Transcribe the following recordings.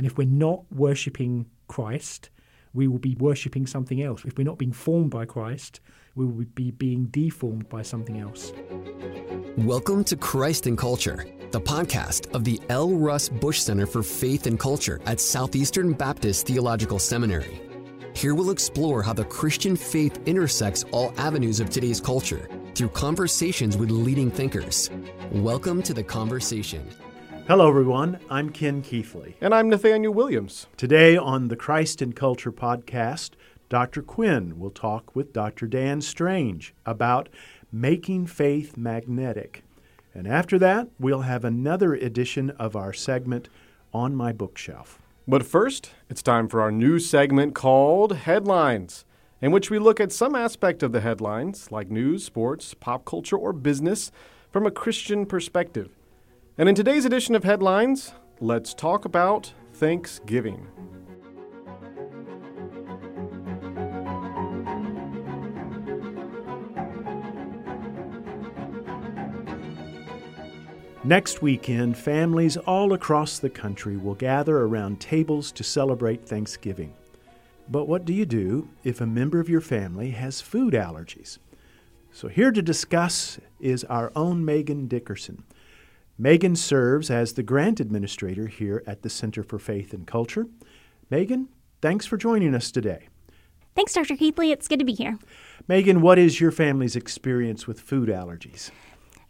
And if we're not worshipping Christ, we will be worshipping something else. If we're not being formed by Christ, we will be being deformed by something else. Welcome to Christ and Culture, the podcast of the L. Russ Bush Center for Faith and Culture at Southeastern Baptist Theological Seminary. Here we'll explore how the Christian faith intersects all avenues of today's culture through conversations with leading thinkers. Welcome to the conversation. Hello, everyone. I'm Ken Keathley. And I'm Nathaniel Williams. Today on the Christ and Culture podcast, Dr. Quinn will talk with Dr. Dan Strange about making faith magnetic. And after that, we'll have another edition of our segment On My Bookshelf. But first, it's time for our new segment called Headlines, in which we look at some aspect of the headlines, like news, sports, pop culture, or business, from a Christian perspective. And in today's edition of Headlines, let's talk about Thanksgiving. Next weekend, families all across the country will gather around tables to celebrate Thanksgiving. But what do you do if a member of your family has food allergies? So, here to discuss is our own Megan Dickerson. Megan serves as the grant administrator here at the Center for Faith and Culture. Megan, thanks for joining us today. Thanks, Dr. Keathley. It's good to be here. Megan, what is your family's experience with food allergies?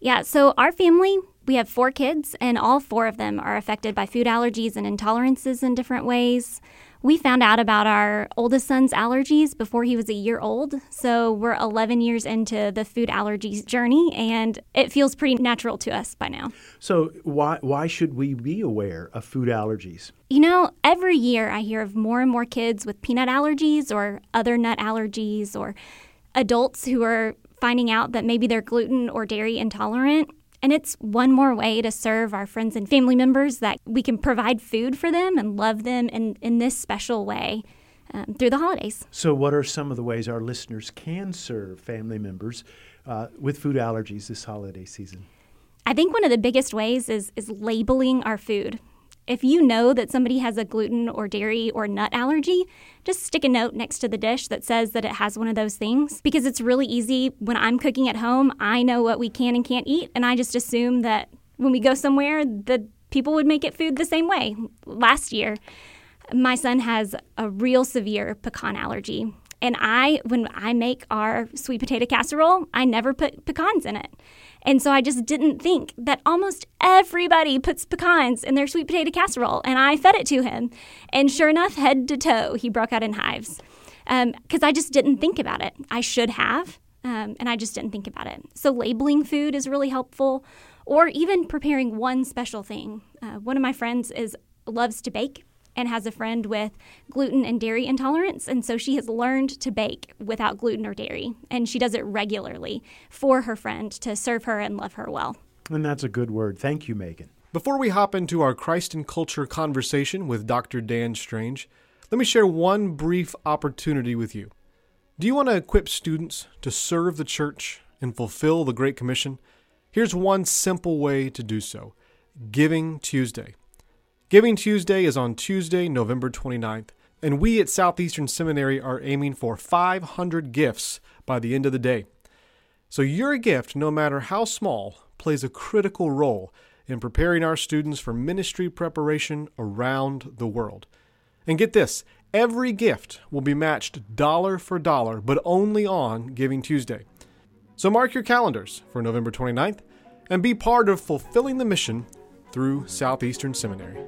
Yeah, so our family, we have four kids, and all four of them are affected by food allergies and intolerances in different ways. We found out about our oldest son's allergies before he was a year old. So we're 11 years into the food allergies journey, and it feels pretty natural to us by now. So, why, why should we be aware of food allergies? You know, every year I hear of more and more kids with peanut allergies or other nut allergies, or adults who are finding out that maybe they're gluten or dairy intolerant. And it's one more way to serve our friends and family members that we can provide food for them and love them in, in this special way um, through the holidays. So, what are some of the ways our listeners can serve family members uh, with food allergies this holiday season? I think one of the biggest ways is, is labeling our food. If you know that somebody has a gluten or dairy or nut allergy, just stick a note next to the dish that says that it has one of those things because it's really easy. When I'm cooking at home, I know what we can and can't eat, and I just assume that when we go somewhere, the people would make it food the same way. Last year, my son has a real severe pecan allergy. And I, when I make our sweet potato casserole, I never put pecans in it. And so I just didn't think that almost everybody puts pecans in their sweet potato casserole. And I fed it to him. And sure enough, head to toe, he broke out in hives. Because um, I just didn't think about it. I should have, um, and I just didn't think about it. So labeling food is really helpful, or even preparing one special thing. Uh, one of my friends is loves to bake and has a friend with gluten and dairy intolerance. And so she has learned to bake without gluten or dairy. And she does it regularly for her friend to serve her and love her well. And that's a good word. Thank you, Megan. Before we hop into our Christ and Culture conversation with Dr. Dan Strange, let me share one brief opportunity with you. Do you want to equip students to serve the church and fulfill the Great Commission? Here's one simple way to do so Giving Tuesday. Giving Tuesday is on Tuesday, November 29th, and we at Southeastern Seminary are aiming for 500 gifts by the end of the day. So, your gift, no matter how small, plays a critical role in preparing our students for ministry preparation around the world. And get this every gift will be matched dollar for dollar, but only on Giving Tuesday. So, mark your calendars for November 29th and be part of fulfilling the mission through Southeastern Seminary.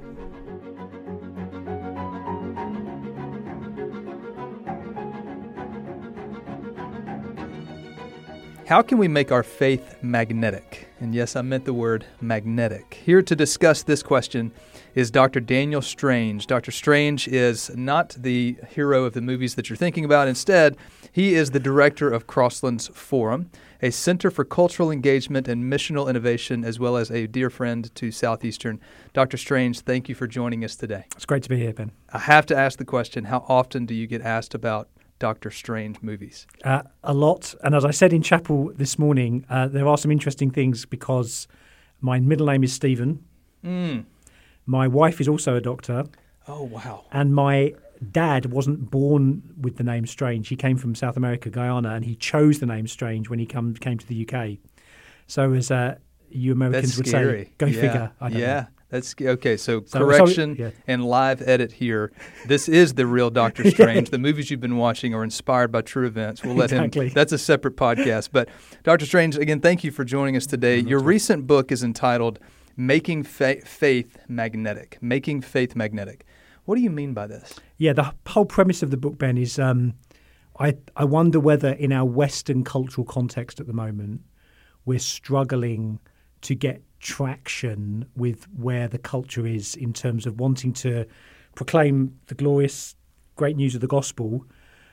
How can we make our faith magnetic? And yes, I meant the word magnetic. Here to discuss this question is Dr. Daniel Strange. Dr. Strange is not the hero of the movies that you're thinking about. Instead, he is the director of Crosslands Forum, a center for cultural engagement and missional innovation, as well as a dear friend to Southeastern. Dr. Strange, thank you for joining us today. It's great to be here, Ben. I have to ask the question how often do you get asked about Doctor Strange movies? Uh, a lot. And as I said in chapel this morning, uh, there are some interesting things because my middle name is Stephen. Mm. My wife is also a doctor. Oh, wow. And my dad wasn't born with the name Strange. He came from South America, Guyana, and he chose the name Strange when he come, came to the UK. So, as uh, you Americans would say, go yeah. figure. I don't yeah. know. That's okay. So, So- correction so- yeah. and live edit here. This is the real Doctor Strange. the movies you've been watching are inspired by true events. We'll let Exactly. him. That's a separate podcast. But Doctor Strange, again, thank you for joining us today. Your recent book is entitled "Making Fa- Faith Magnetic." Making Faith Magnetic. What do you mean by this? Yeah, the whole premise of the book, Ben, is um, I I wonder whether in our Western cultural context at the moment we're struggling to get traction with where the culture is in terms of wanting to proclaim the glorious great news of the gospel.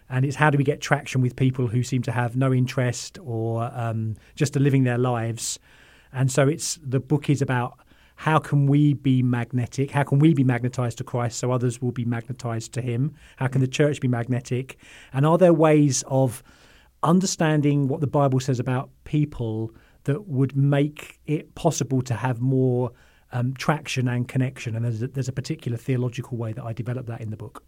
And it's how do we get traction with people who seem to have no interest or um, just are living their lives. And so it's the book is about how can we be magnetic? How can we be magnetized to Christ so others will be magnetized to Him? How can the church be magnetic? And are there ways of understanding what the Bible says about people that would make it possible to have more um, traction and connection? And there's a, there's a particular theological way that I develop that in the book.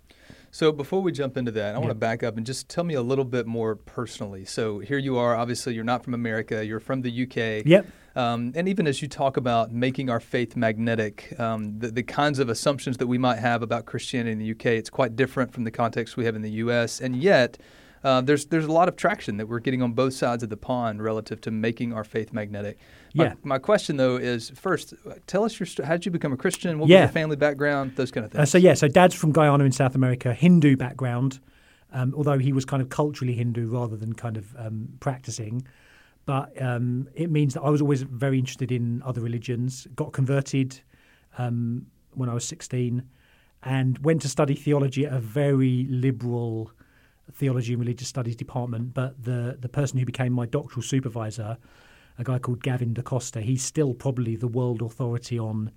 So before we jump into that, I want to back up and just tell me a little bit more personally. So here you are. Obviously, you're not from America. You're from the UK. Yep. Um, and even as you talk about making our faith magnetic, um, the, the kinds of assumptions that we might have about Christianity in the UK, it's quite different from the context we have in the US. And yet, uh, there's there's a lot of traction that we're getting on both sides of the pond relative to making our faith magnetic. My, Yeah. my question though is first, tell us your st- how did you become a Christian? What Yeah. was your family background? Those kind of things. Uh, so yeah, so dad's from Guyana in South America, Hindu background, um, although he was kind of culturally Hindu rather than kind of um, practicing. But um, it means that I was always very interested in other religions. Got converted um, when I was 16 and went to study theology at a very liberal theology and religious studies department. But the, the person who became my doctoral supervisor, a guy called Gavin D'Costa, he's still probably the world authority on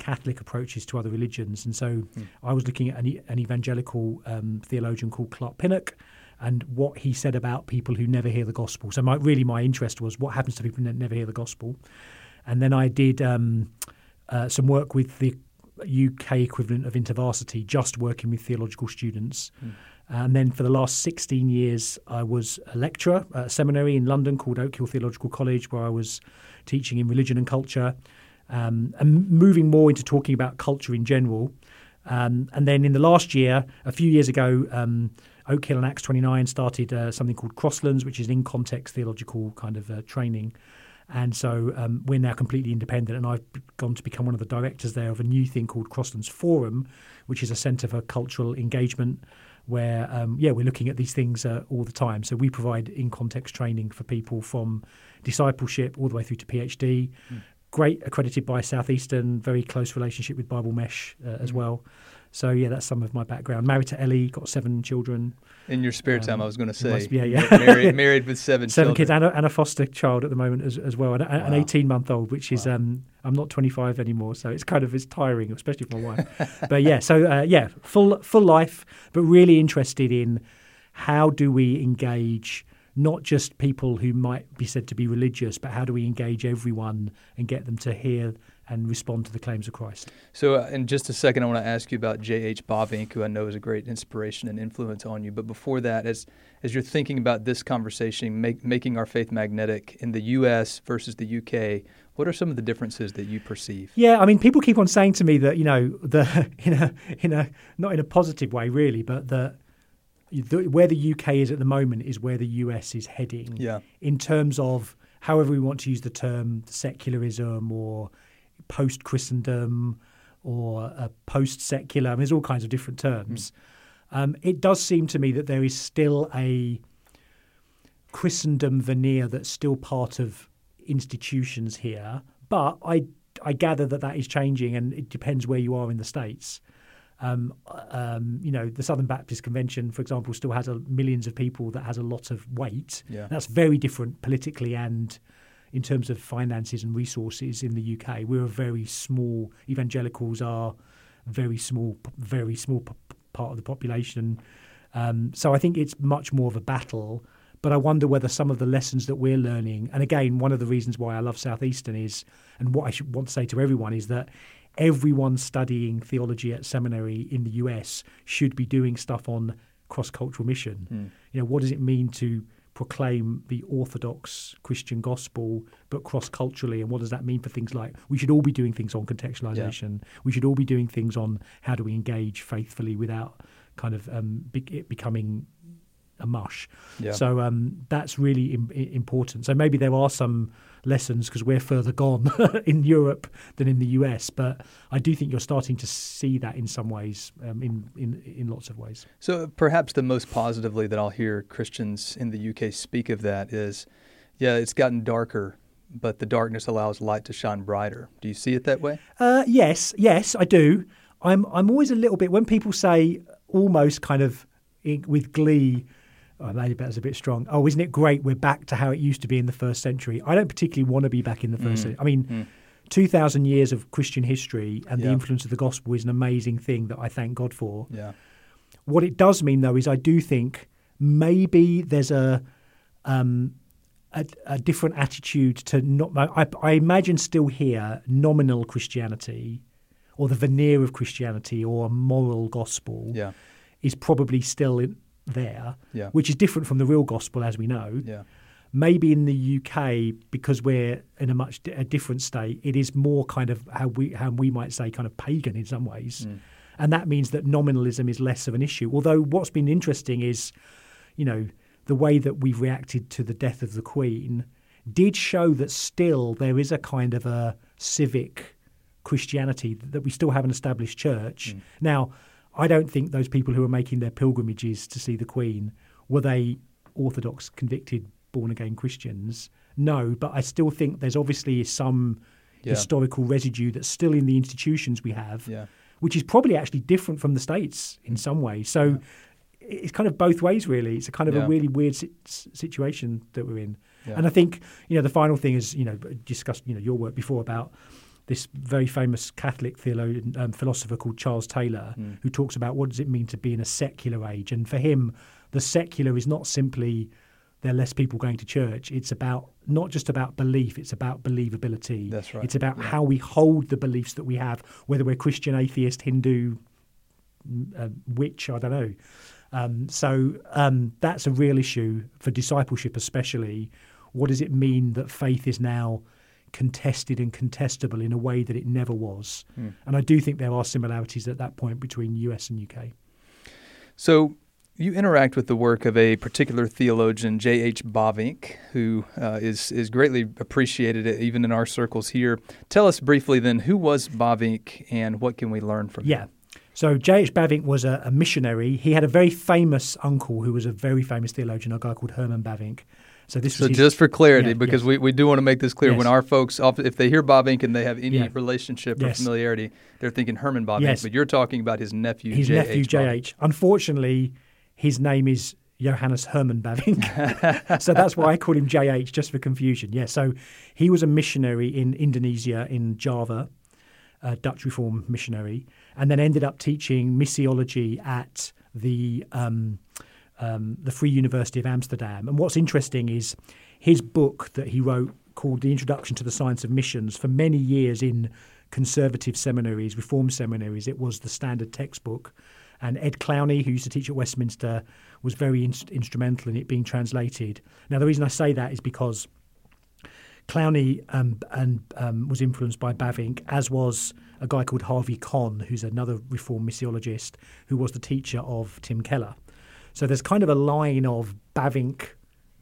Catholic approaches to other religions. And so I was looking at an, an evangelical um, theologian called Clark Pinnock and what he said about people who never hear the gospel. So my, really my interest was what happens to people who never hear the gospel. And then I did um, uh, some work with the UK equivalent of InterVarsity, just working with theological students. And then for the last 16 years, I was a lecturer at a seminary in London called Oak Hill Theological College, where I was teaching in religion and culture um, and moving more into talking about culture in general. Um, and then in the last year, a few years ago, um, Oak Hill and Acts 29 started uh, something called Crosslands, which is in context theological kind of uh, training. And so um, we're now completely independent, and I've gone to become one of the directors there of a new thing called Crosslands Forum, which is a centre for cultural engagement, where um, yeah we're looking at these things uh, all the time. So we provide in context training for people from discipleship all the way through to PhD. Great, accredited by Southeastern, very close relationship with BibleMesh uh, as well. So yeah, that's some of my background. Married to Ellie, got seven children, In your spare time, Um, I was going to say, must yeah, yeah. married, married with seven, seven children. kids and a, and a foster child at the moment as, as well, and a, an 18 month old, which is um, I'm not 25 anymore, so it's kind of it's tiring, especially for my wife. but yeah, so uh, yeah, full full life, but really interested in how do we engage not just people who might be said to be religious, but how do we engage everyone and get them to hear and respond to the claims of Christ. So, uh, in just a second, I want to ask you about J.H. Bavinck, who I know is a great inspiration and influence on you. But before that, as as you're thinking about this conversation, make, making our faith magnetic in the U.S. versus the U.K., what are some of the differences that you perceive? Yeah, I mean, people keep on saying to me that you know the in a in a not in a positive way really, but that the, where the UK is at the moment is where the US is heading. Yeah. In terms of however we want to use the term secularism or post Christendom or uh, post secular. I mean, there's all kinds of different terms. Um, it does seem to me that there is still a Christendom veneer that's still part of institutions here, but I I gather that that is changing, and it depends where you are in the states. Um, um, you know, the Southern Baptist Convention, for example, still has a, millions of people that has a lot of weight. Yeah. That's very different politically and in terms of finances and resources in the UK. We're a very small. Evangelicals are very small, very small p- part of the population. Um, so I think it's much more of a battle. But I wonder whether some of the lessons that we're learning, and again, one of the reasons why I love Southeastern is, and what I should want to say to everyone is that everyone studying theology at seminary in the US should be doing stuff on cross cultural mission. Hmm. You know, what does it mean to proclaim the orthodox Christian gospel, but cross culturally? And what does that mean for things like we should all be doing things on contextualization? We should all be doing things on how do we engage faithfully without kind of um, be- it becoming a mush. Yeah. So um, that's really Im- important. So maybe there are some lessons because we're further gone in Europe than in the US, but I do think you're starting to see that in some ways, um, in, in in lots of ways. So perhaps the most positively that I'll hear Christians in the UK speak of that is, yeah, it's gotten darker, but the darkness allows light to shine brighter. Do you see it that way? Uh, yes, yes, I do. I'm I'm always a little bit when people say almost kind of in, with glee. Oh, maybe that's a bit strong. Oh, isn't it great? We're back to how it used to be in the first century. I don't particularly want to be back in the first century. I mean, 2,000 years of Christian history and the influence of the gospel is an amazing thing that I thank God for. Yeah. What it does mean, though, is I do think maybe there's a um, a, a different attitude to not. I, I imagine still here nominal Christianity, or the veneer of Christianity, or a moral gospel Yeah. is probably still in, there, Yeah. which is different from the real gospel, as we know. Yeah. Maybe in the UK, because we're in a much a different state, it is more kind of how we how we might say kind of pagan in some ways, mm. and that means that nominalism is less of an issue. Although what's been interesting is, you know, the way that we've reacted to the death of the Queen did show that still there is a kind of a civic Christianity that we still have an established church. Mm. Now, I don't think those people who are making their pilgrimages to see the Queen were they Orthodox, convicted, born again Christians. No, but I still think there's obviously some Yeah. historical residue that's still in the institutions we have, Yeah. which is probably actually different from the states in some ways. So it's kind of both ways, really. It's a kind of Yeah. a really weird si- situation that we're in. Yeah. And I think you know the final thing is you know discussed you know your work before about this very famous Catholic theologian um, philosopher called Charles Taylor, Hmm. who talks about what does it mean to be in a secular age, and for him, the secular is not simply there are less people going to church. It's about not just about belief; it's about believability. That's right. It's about how we hold the beliefs that we have, whether we're Christian, atheist, Hindu, uh, witch, I don't know. Um, so um, that's a real issue for discipleship, especially. What does it mean that faith is now contested and contestable in a way that it never was? And I do think there are similarities at that point between US and UK. So you interact with the work of a particular theologian, J.H. Bavinck, who uh, is is greatly appreciated uh, even in our circles here. Tell us briefly then, who was Bavinck and what can we learn from Yeah. him? Yeah. So J.H. Bavinck was a, a missionary. He had a very famous uncle who was a very famous theologian, a guy called Herman Bavinck. So this So just for clarity, Yeah, because yes. we, we do want to make this clear, when our folks, if they hear Bavinck and they have any Yeah. relationship or familiarity, they're thinking Herman Bob Yes. but you're talking about his nephew, his J.H. nephew. JH. Unfortunately, his name is Johannes Herman Bavinck. so that's why I call him JH, just for confusion. Yeah, so he was a missionary in Indonesia, in Java, a Dutch Reform missionary, and then ended up teaching missiology at the um, um, the Free University of Amsterdam. And what's interesting is his book that he wrote called The Introduction to the Science of Missions for many years in conservative seminaries, reform seminaries, it was the standard textbook. And Ed Clowney, who used to teach at Westminster, was very in- instrumental in it being translated. Now, the reason I say that is because Clowney um, and um, was influenced by Bavinck, as was a guy called Harvey Conn, who's another reform missiologist, who was the teacher of Tim Keller. So there's kind of a line of Bavinck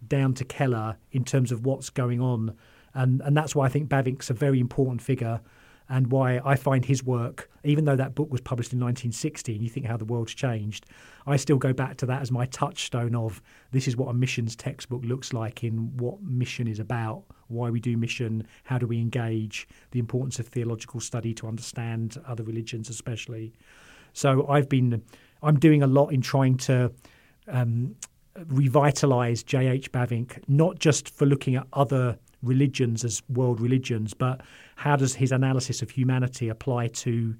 down to Keller in terms of what's going on, and and that's why I think Bavinck's a very important figure, and why I find his work, even though that book was published in 1960, and you think how the world's changed, I still go back to that as my touchstone of this is what a missions textbook looks like in what mission is about, why we do mission, how do we engage, the importance of theological study to understand other religions, especially. So I've been, I'm doing a lot in trying to um, revitalize J.H. Bavinck, not just for looking at other religions as world religions, but how does his analysis of humanity apply to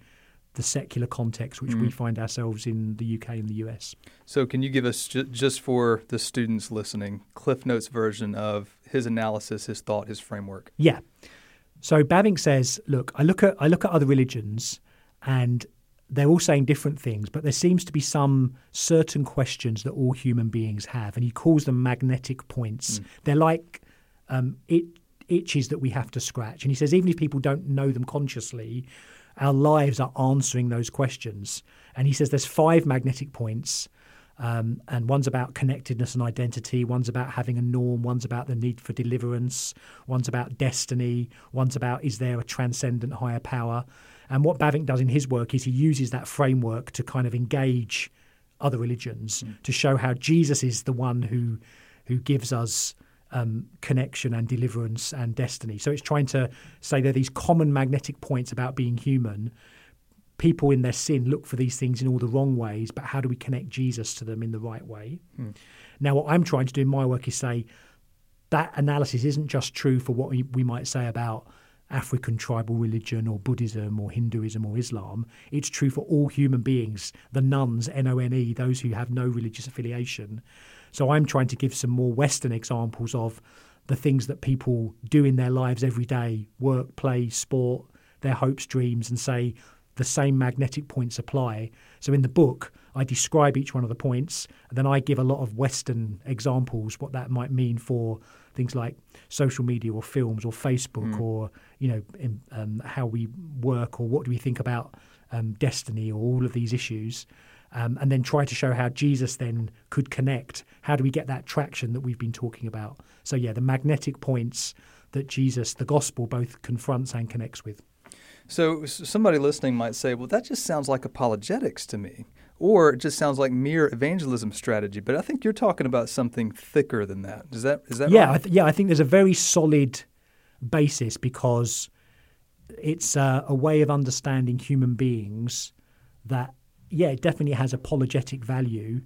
the secular context which we find ourselves in the UK and the US? So, can you give us, ju- just for the students listening, Cliff Notes version of his analysis, his thought, his framework? Yeah. So Bavinck says, look, I look at I look at other religions, and they're all saying different things, but there seems to be some certain questions that all human beings have, and he calls them magnetic points. Mm. They're like um, it, itches that we have to scratch, and he says even if people don't know them consciously, our lives are answering those questions. And he says there's five magnetic points. Um, and one's about connectedness and identity, one's about having a norm, one's about the need for deliverance, one's about destiny, one's about is there a transcendent higher power. And what Bavinck does in his work is he uses that framework to kind of engage other religions mm. to show how Jesus is the one who who gives us um, connection and deliverance and destiny. So it's trying to say there are these common magnetic points about being human. People in their sin look for these things in all the wrong ways, but how do we connect Jesus to them in the right way? Hmm. Now, what I'm trying to do in my work is say that analysis isn't just true for what we, we might say about African tribal religion or Buddhism or Hinduism or Islam. It's true for all human beings, the nones, N O N E, those who have no religious affiliation. So I'm trying to give some more Western examples of the things that people do in their lives every day work, play, sport, their hopes, dreams, and say the same magnetic points apply. So in the book, I describe each one of the points, and then I give a lot of Western examples what that might mean for things like social media or films or Facebook mm. or you know in, um, how we work or what do we think about um, destiny or all of these issues um, and then try to show how Jesus then could connect. How do we get that traction that we've been talking about? So, yeah, the magnetic points that Jesus, the gospel, both confronts and connects with. So, somebody listening might say, well, that just sounds like apologetics to me, or it just sounds like mere evangelism strategy. But I think you're talking about something thicker than that. Is that, is that yeah, right? I th- yeah, I think there's a very solid basis because it's uh, a way of understanding human beings that yeah, it definitely has apologetic value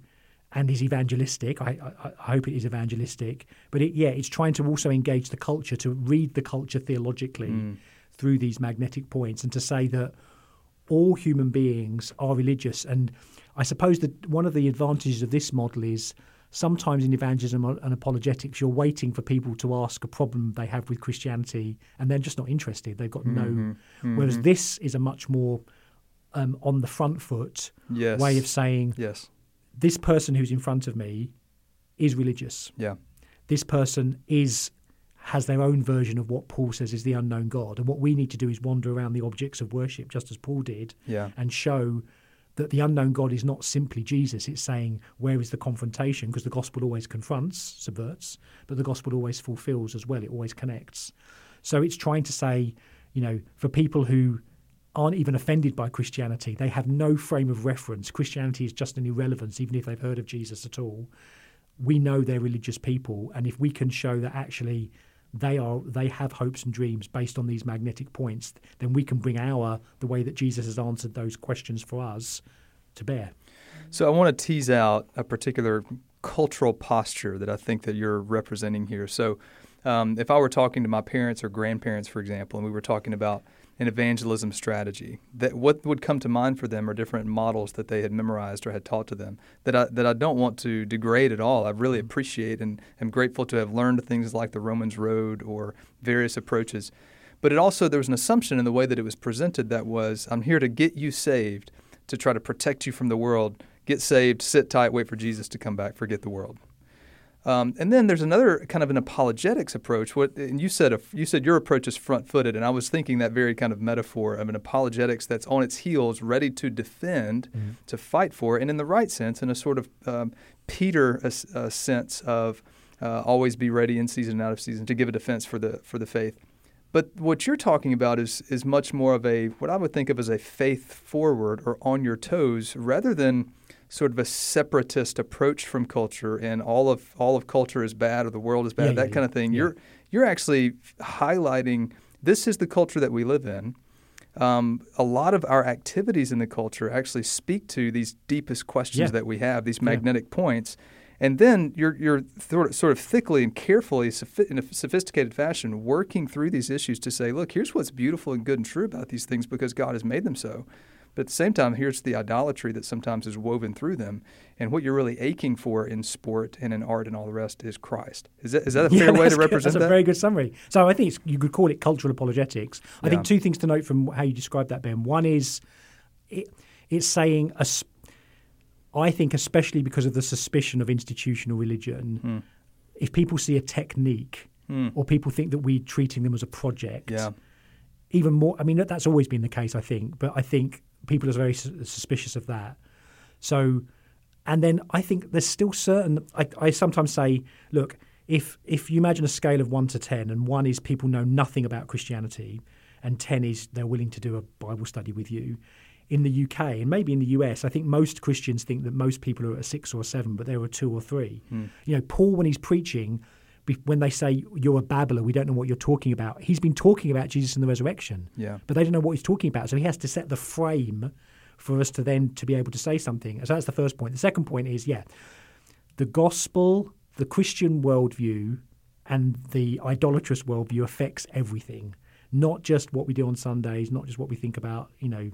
and is evangelistic. I, I, I, hope it is evangelistic. But it, yeah, it's trying to also engage the culture, to read the culture theologically mm. through these magnetic points, and to say that all human beings are religious. And I suppose that one of the advantages of this model is sometimes in evangelism and apologetics, you're waiting for people to ask a problem they have with Christianity, and they're just not interested. They've got mm-hmm. no. Mm-hmm. Whereas this is a much more um, on the front foot yes. way of saying, yes. this person who's in front of me is religious. Yeah. This person is has their own version of what Paul says is the unknown God. And what we need to do is wander around the objects of worship, just as Paul did, yeah. and show that the unknown God is not simply Jesus. It's saying, where is the confrontation? Because the gospel always confronts, subverts, but the gospel always fulfills as well. It always connects. So it's trying to say, you know, for people who aren't even offended by Christianity. They have no frame of reference. Christianity is just an irrelevance, even if they've heard of Jesus at all. We know they're religious people, and if we can show that actually they are they have hopes and dreams based on these magnetic points, then we can bring our the way that Jesus has answered those questions for us to bear. So I want to tease out a particular cultural posture that I think that you're representing here. So um, if I were talking to my parents or grandparents, for example, and we were talking about an evangelism strategy. That what would come to mind for them are different models that they had memorized or had taught to them that I, that I don't want to degrade at all. I really mm-hmm. appreciate and am grateful to have learned things like the Romans Road or various approaches. But it also there was an assumption in the way that it was presented that was I'm here to get you saved, to try to protect you from the world. Get saved, sit tight, wait for Jesus to come back, forget the world. Um, and then there's another kind of an apologetics approach. What and you said you said your approach is front-footed, and I was thinking that very kind of metaphor of an apologetics that's on its heels, ready to defend, mm-hmm. to fight for, and in the right sense, in a sort of um, Peter a, a sense of uh, always be ready in season and out of season to give a defense for the for the faith. But what you're talking about is is much more of a what I would think of as a faith forward or on your toes, rather than sort of a separatist approach from culture and all of all of culture is bad or the world is bad, yeah, that yeah, kind of thing. Yeah. You're you're actually highlighting this is the culture that we live in. Um, a lot of our activities in the culture actually speak to these deepest questions that we have, these magnetic points. And then you're, you're sort of thickly and carefully, in a sophisticated fashion, working through these issues to say, look, here's what's beautiful and good and true about these things because God has made them so. But at the same time, here's the idolatry that sometimes is woven through them. And what you're really aching for in sport and in art and all the rest is Christ. Is that, is that a fair yeah, way to good. represent That's that? That's a very good summary. So I think it's, you could call it cultural apologetics. I Yeah. think two things to note from how you described that, Ben. One is it, it's saying, a I think, especially because of the suspicion of institutional religion, Hmm. if people see a technique or people think that we're treating them as a project, Yeah. Even more. I mean, that's always been the case, I think, but I think people are very sus- suspicious of that. So, and then I think there's still certain. I, I sometimes say, look, if if you imagine a scale of one to ten, and one is people know nothing about Christianity, and ten is they're willing to do a Bible study with you. In the UK and maybe in the US, I think most Christians think that most people are at a six or a seven, but they're a two or three. Hmm. You know, Paul, when he's preaching, when they say you're a babbler, we don't know what you're talking about. He's been talking about Jesus and the resurrection, Yeah. but they don't know what he's talking about. So he has to set the frame for us to then to be able to say something. So that's the first point. The second point is, yeah, the gospel, the Christian worldview, and the idolatrous worldview affects everything. Not just what we do on Sundays, not just what we think about, you know,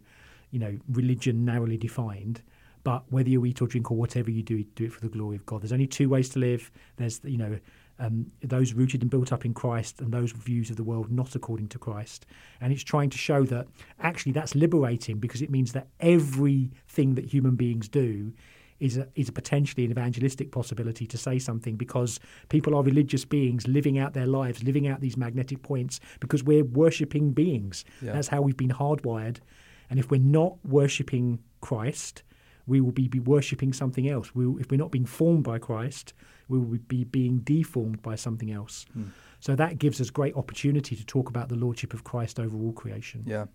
you know, religion narrowly defined, but whether you eat or drink or whatever you do, do it for the glory of God. There's only two ways to live. There's, you know, um, those rooted and built up in Christ and those views of the world not according to Christ. And it's trying to show that actually that's liberating because it means that everything that human beings do is a, is a potentially an evangelistic possibility to say something because people are religious beings living out their lives, living out these magnetic points because we're worshipping beings. Yeah. That's how we've been hardwired. And if we're not worshipping Christ, we will be, be worshipping something else. We, if we're not being formed by Christ, we will be being deformed by something else. Hmm. So that gives us great opportunity to talk about the lordship of Christ over all creation. Yeah.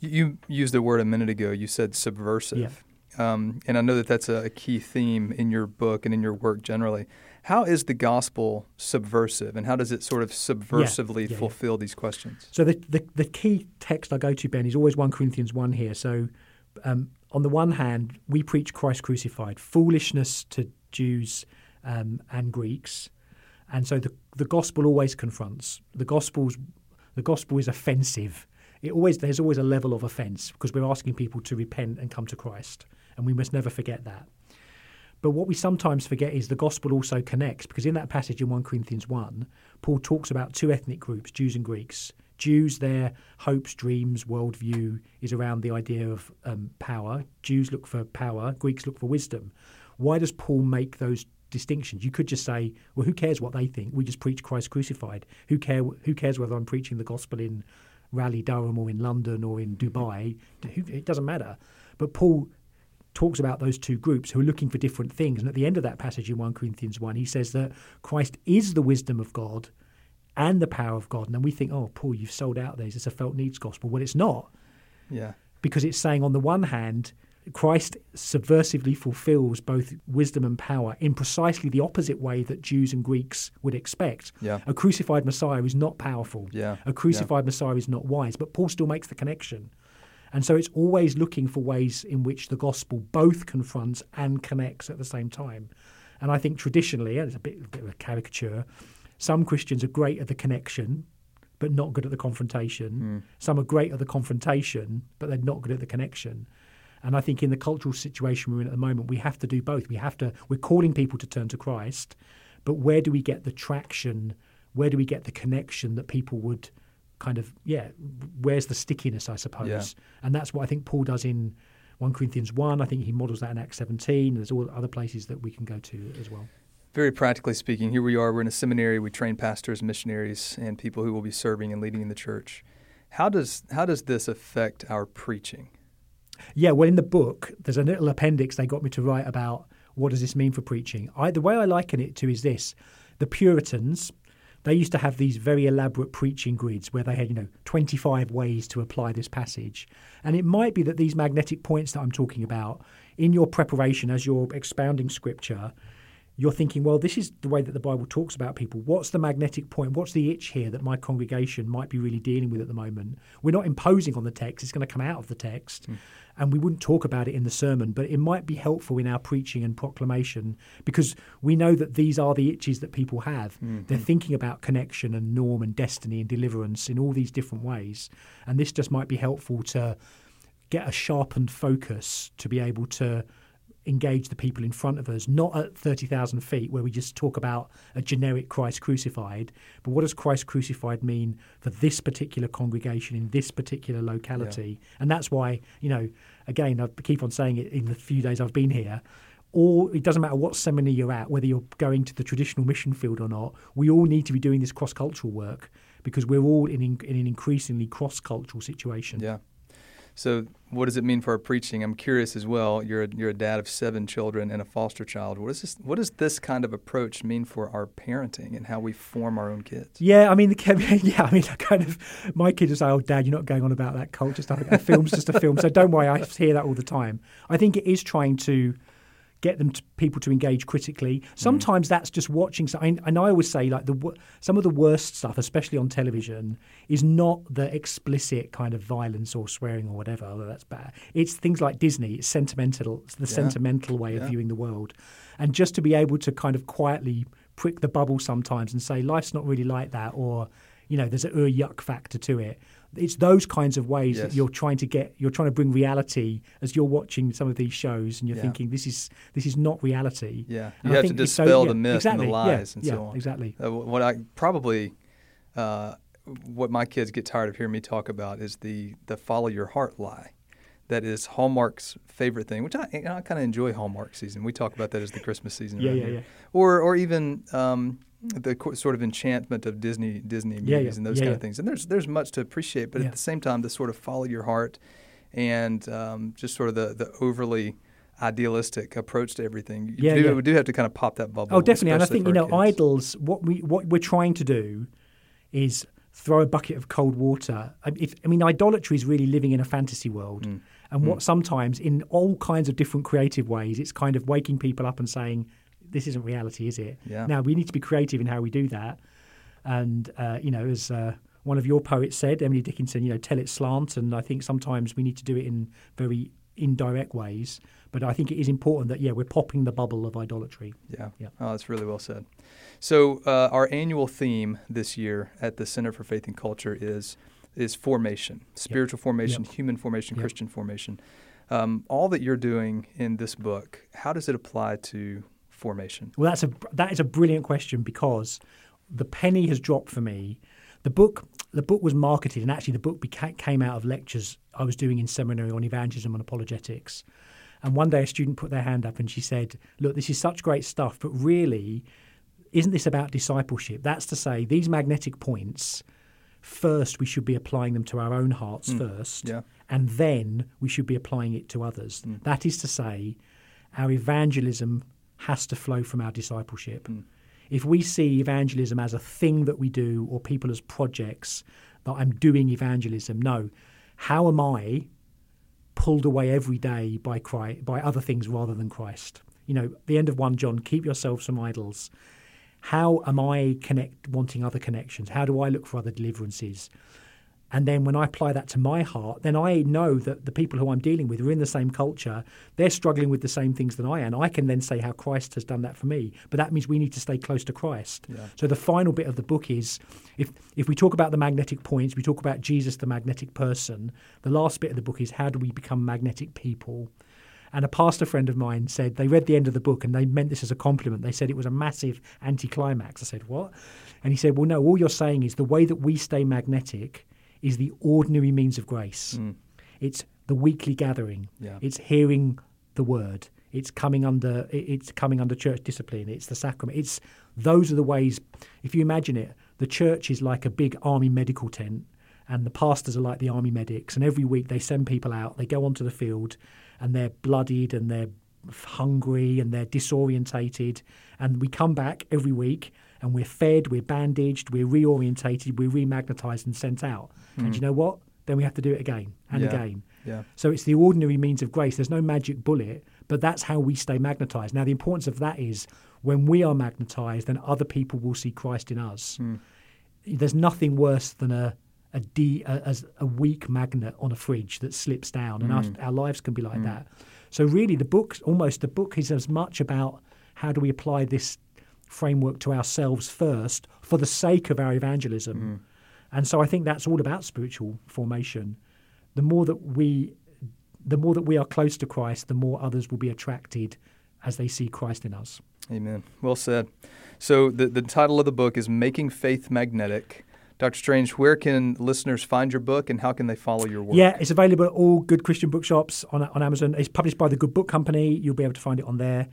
You, you used the word a minute ago. You said subversive. Um, and I know that that's a, a key theme in your book and in your work generally. How is the gospel subversive, and how does it sort of subversively yeah, yeah. fulfill these questions? So the, the the key text I go to, Ben, is always 1 Corinthians 1 here. So um, on the one hand, we preach Christ crucified, foolishness to Jews um, and Greeks. And so the, the gospel always confronts. The gospel's the gospel is offensive. It always there's always a level of offense because we're asking people to repent and come to Christ, and we must never forget that. But what we sometimes forget is the gospel also connects because in that passage in 1 Corinthians 1, Paul talks about two ethnic groups, Jews and Greeks. Jews, their hopes, dreams, worldview is around the idea of um, power. Jews look for power, Greeks look for wisdom. Why does Paul make those distinctions? You could just say, well, who cares what they think? We just preach Christ crucified. Who, care, who cares whether I'm preaching the gospel in Raleigh, Durham, or in London, or in Dubai? It doesn't matter. But Paul talks about those two groups who are looking for different things. And at the end of that passage in 1 Corinthians 1, he says that Christ is the wisdom of God and the power of God. And then we think, oh, Paul, you've sold out there. It's a felt needs gospel. Well, it's not, Yeah. because it's saying, on the one hand, Christ subversively fulfills both wisdom and power in precisely the opposite way that Jews and Greeks would expect. Yeah. A crucified Messiah is not powerful. Yeah. A crucified Messiah is not wise, but Paul still makes the connection. And so it's always looking for ways in which the gospel both confronts and connects at the same time. And I think traditionally, and it's a bit, a bit of a caricature, some Christians are great at the connection, but not good at the confrontation. Hmm. Some are great at the confrontation, but they're not good at the connection. And I think in the cultural situation we're in at the moment, we have to do both. We have to, we're calling people to turn to Christ, but where do we get the traction? Where do we get the connection that people would kind of, yeah, where's the stickiness, I suppose? Yeah. And that's what I think Paul does in 1 Corinthians 1. I think he models that in Acts 17. There's all other places that we can go to as well. Very practically speaking, here we are. We're in a seminary. We train pastors, missionaries, and people who will be serving and leading in the church. How does how does this affect our preaching? Yeah, well, in the book, there's a little appendix they got me to write about what does this mean for preaching. I, the way I liken it to is this: the Puritans, they used to have these very elaborate preaching grids where they had, you know, 25 ways to apply this passage, and it might be that these magnetic points that I'm talking about in your preparation as you're expounding scripture. You're thinking, well, this is the way that the Bible talks about people. What's the magnetic point? What's the itch here that my congregation might be really dealing with at the moment? We're not imposing on the text, it's going to come out of the text. Hmm. And we wouldn't talk about it in the sermon, but it might be helpful in our preaching and proclamation because we know that these are the itches that people have. Hmm. They're thinking about connection and norm and destiny and deliverance in all these different ways. And this just might be helpful to get a sharpened focus to be able to engage the people in front of us, not at 30,000 feet where we just talk about a generic Christ crucified, but what does Christ crucified mean for this particular congregation in this particular locality? Yeah. And that's why, you know, again, I keep on saying it in the few days I've been here. Or it doesn't matter what seminary you're at, whether you're going to the traditional mission field or not, we all need to be doing this cross cultural work because we're all in, in, in an increasingly cross cultural situation. Yeah. So, what does it mean for our preaching? I'm curious as well. You're a, you're a dad of seven children and a foster child. What does this What does this kind of approach mean for our parenting and how we form our own kids? Yeah, I mean, the, yeah, I mean, kind of. My kids say, "Oh, Dad, you're not going on about that culture stuff. A film's just a film." So don't worry, I hear that all the time. I think it is trying to get them to people to engage critically. Mm. Sometimes mm. that's just watching. something. and I always say like the some of the worst stuff, especially on television, is not the explicit kind of violence or swearing or whatever. Although that's bad. It's things like Disney. It's sentimental. It's the yeah. sentimental way yeah. of viewing the world, and just to be able to kind of quietly prick the bubble sometimes and say life's not really like that, or you know, there's a uh, yuck factor to it it's those kinds of ways yes. that you're trying to get you're trying to bring reality as you're watching some of these shows and you're yeah. thinking this is this is not reality yeah you and have to dispel so, yeah, the myth exactly, and the lies yeah, and so on exactly uh, what i probably uh, what my kids get tired of hearing me talk about is the the follow your heart lie that is Hallmark's favorite thing, which I, I kind of enjoy Hallmark season. We talk about that as the Christmas season, yeah, yeah, yeah. Or, or even um, the sort of enchantment of Disney Disney movies yeah, yeah. and those yeah, kind of things. And there's there's much to appreciate, but at the same time, the sort of follow your heart and um, just sort of the the overly idealistic approach to everything. Yeah, do, we do have to kind of pop that bubble. Oh, definitely. And I think you know, kids. idols. What we what we're trying to do is throw a bucket of cold water. I, if, I mean, idolatry is really living in a fantasy world. Mm. And what mm. sometimes, in all kinds of different creative ways, it's kind of waking people up and saying, this isn't reality, is it? Yeah. Now we need to be creative in how we do that. And uh, you know, as uh, one of your poets said, Emily Dickinson, you know, tell it slant. And I think sometimes we need to do it in very indirect ways. But I think it is important that yeah, we're popping the bubble of idolatry. Yeah, yeah. Oh, that's really well said. So uh, our annual theme this year at the Center for Faith and Culture is is formation, spiritual yep. formation, yep. human formation, yep. Christian formation. Um, all that you're doing in this book, how does it apply to formation? Well, that's a that is a brilliant question because the penny has dropped for me. The book the book was marketed, and actually the book beca- came out of lectures I was doing in seminary on evangelism and apologetics. And one day a student put their hand up and she said, "Look, this is such great stuff, but really, isn't this about discipleship? That's to say, these magnetic points." First, we should be applying them to our own hearts mm. first, yeah. and then we should be applying it to others. Mm. That is to say, our evangelism has to flow from our discipleship. Mm. If we see evangelism as a thing that we do or people as projects, that I'm doing evangelism, no. How am I pulled away every day by Christ, by other things rather than Christ? You know, the end of 1 John, keep yourselves from idols. How am I connect wanting other connections? How do I look for other deliverances? And then when I apply that to my heart, then I know that the people who I'm dealing with are in the same culture. They're struggling with the same things that I am. I can then say how Christ has done that for me. But that means we need to stay close to Christ. Yeah. So the final bit of the book is if if we talk about the magnetic points, we talk about Jesus, the magnetic person. The last bit of the book is how do we become magnetic people? And a pastor friend of mine said they read the end of the book and they meant this as a compliment. They said it was a massive anticlimax. I said, What? And he said, Well, no, all you're saying is the way that we stay magnetic is the ordinary means of grace. Mm. It's the weekly gathering. Yeah. It's hearing the word. It's coming under it's coming under church discipline. It's the sacrament. It's those are the ways. If you imagine it, the church is like a big army medical tent, and the pastors are like the army medics. And every week they send people out. They go onto the field, and they're bloodied and they're hungry and they're disorientated. And we come back every week and we're fed, we're bandaged, we're reorientated, we're remagnetized and sent out. Mm. And you know what? Then we have to do it again and yeah. again. Yeah. So it's the ordinary means of grace. There's no magic bullet, but that's how we stay magnetized. Now, the importance of that is when we are magnetized, then other people will see Christ in us. Mm. There's nothing worse than a a, de, a, a weak magnet on a fridge that slips down, and mm. our, our, lives can be like mm. that. So really, the book almost the book is as much about how do we apply this framework to ourselves first for the sake of our evangelism. Mm. And so I think that's all about spiritual formation. The more that we the more that we are close to Christ, the more others will be attracted as they see Christ in us. Amen. Well said. So the, the title of the book is Making Faith Magnetic. Dr. Strange, where can listeners find your book and how can they follow your work? Yeah, it's available at all good Christian bookshops on, on Amazon. It's published by the Good Book Company. You'll be able to find it on there.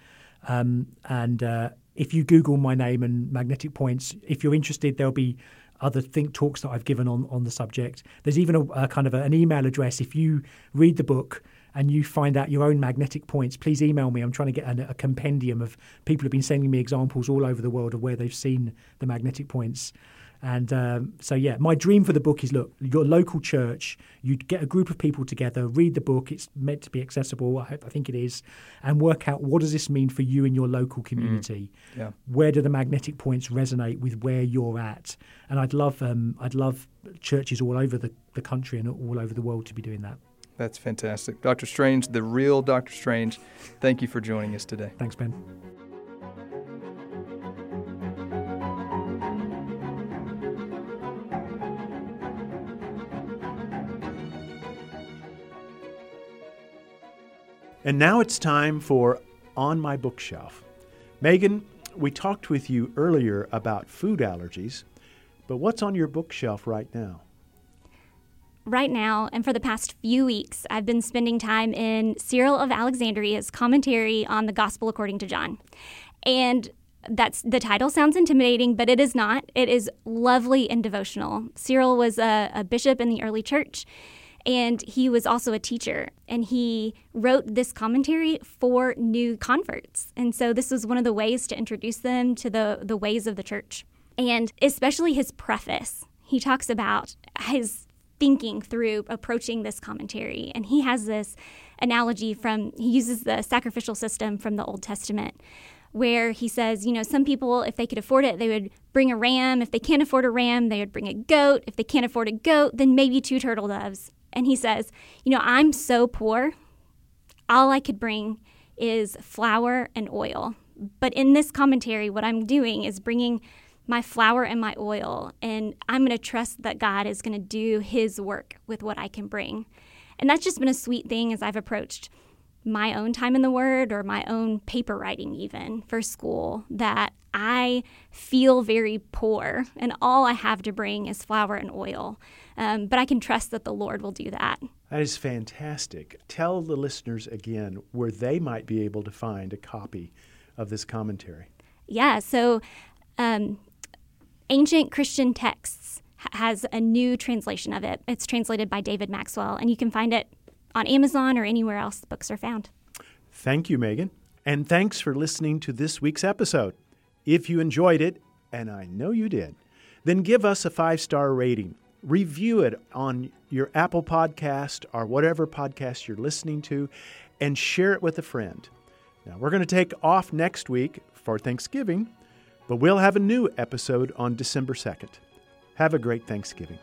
Um, and uh, if you Google my name and magnetic points, if you're interested, there'll be other think talks that I've given on, on the subject. There's even a, a kind of a, an email address. If you read the book and you find out your own magnetic points, please email me. I'm trying to get a, a compendium of people who've been sending me examples all over the world of where they've seen the magnetic points. And um, so, yeah, my dream for the book is look, your local church, you'd get a group of people together, read the book, it's meant to be accessible, I, hope, I think it is, and work out what does this mean for you in your local community? Mm. Yeah. Where do the magnetic points resonate with where you're at? And I'd love, um, I'd love churches all over the, the country and all over the world to be doing that. That's fantastic. Dr. Strange, the real Dr. Strange, thank you for joining us today. Thanks, Ben. And now it's time for On My Bookshelf. Megan, we talked with you earlier about food allergies, but what's on your bookshelf right now? Right now, and for the past few weeks, I've been spending time in Cyril of Alexandria's commentary on the Gospel according to John. And that's the title sounds intimidating, but it is not. It is lovely and devotional. Cyril was a, a bishop in the early church and he was also a teacher and he wrote this commentary for new converts and so this was one of the ways to introduce them to the, the ways of the church and especially his preface he talks about his thinking through approaching this commentary and he has this analogy from he uses the sacrificial system from the old testament where he says, you know, some people, if they could afford it, they would bring a ram. If they can't afford a ram, they would bring a goat. If they can't afford a goat, then maybe two turtle doves. And he says, You know, I'm so poor. All I could bring is flour and oil. But in this commentary, what I'm doing is bringing my flour and my oil, and I'm going to trust that God is going to do his work with what I can bring. And that's just been a sweet thing as I've approached my own time in the Word or my own paper writing, even for school, that I feel very poor and all I have to bring is flour and oil. Um, but I can trust that the Lord will do that. That is fantastic. Tell the listeners again where they might be able to find a copy of this commentary. Yeah, so um, Ancient Christian Texts has a new translation of it. It's translated by David Maxwell, and you can find it on Amazon or anywhere else books are found. Thank you, Megan. And thanks for listening to this week's episode. If you enjoyed it, and I know you did, then give us a five star rating. Review it on your Apple podcast or whatever podcast you're listening to, and share it with a friend. Now, we're going to take off next week for Thanksgiving, but we'll have a new episode on December 2nd. Have a great Thanksgiving.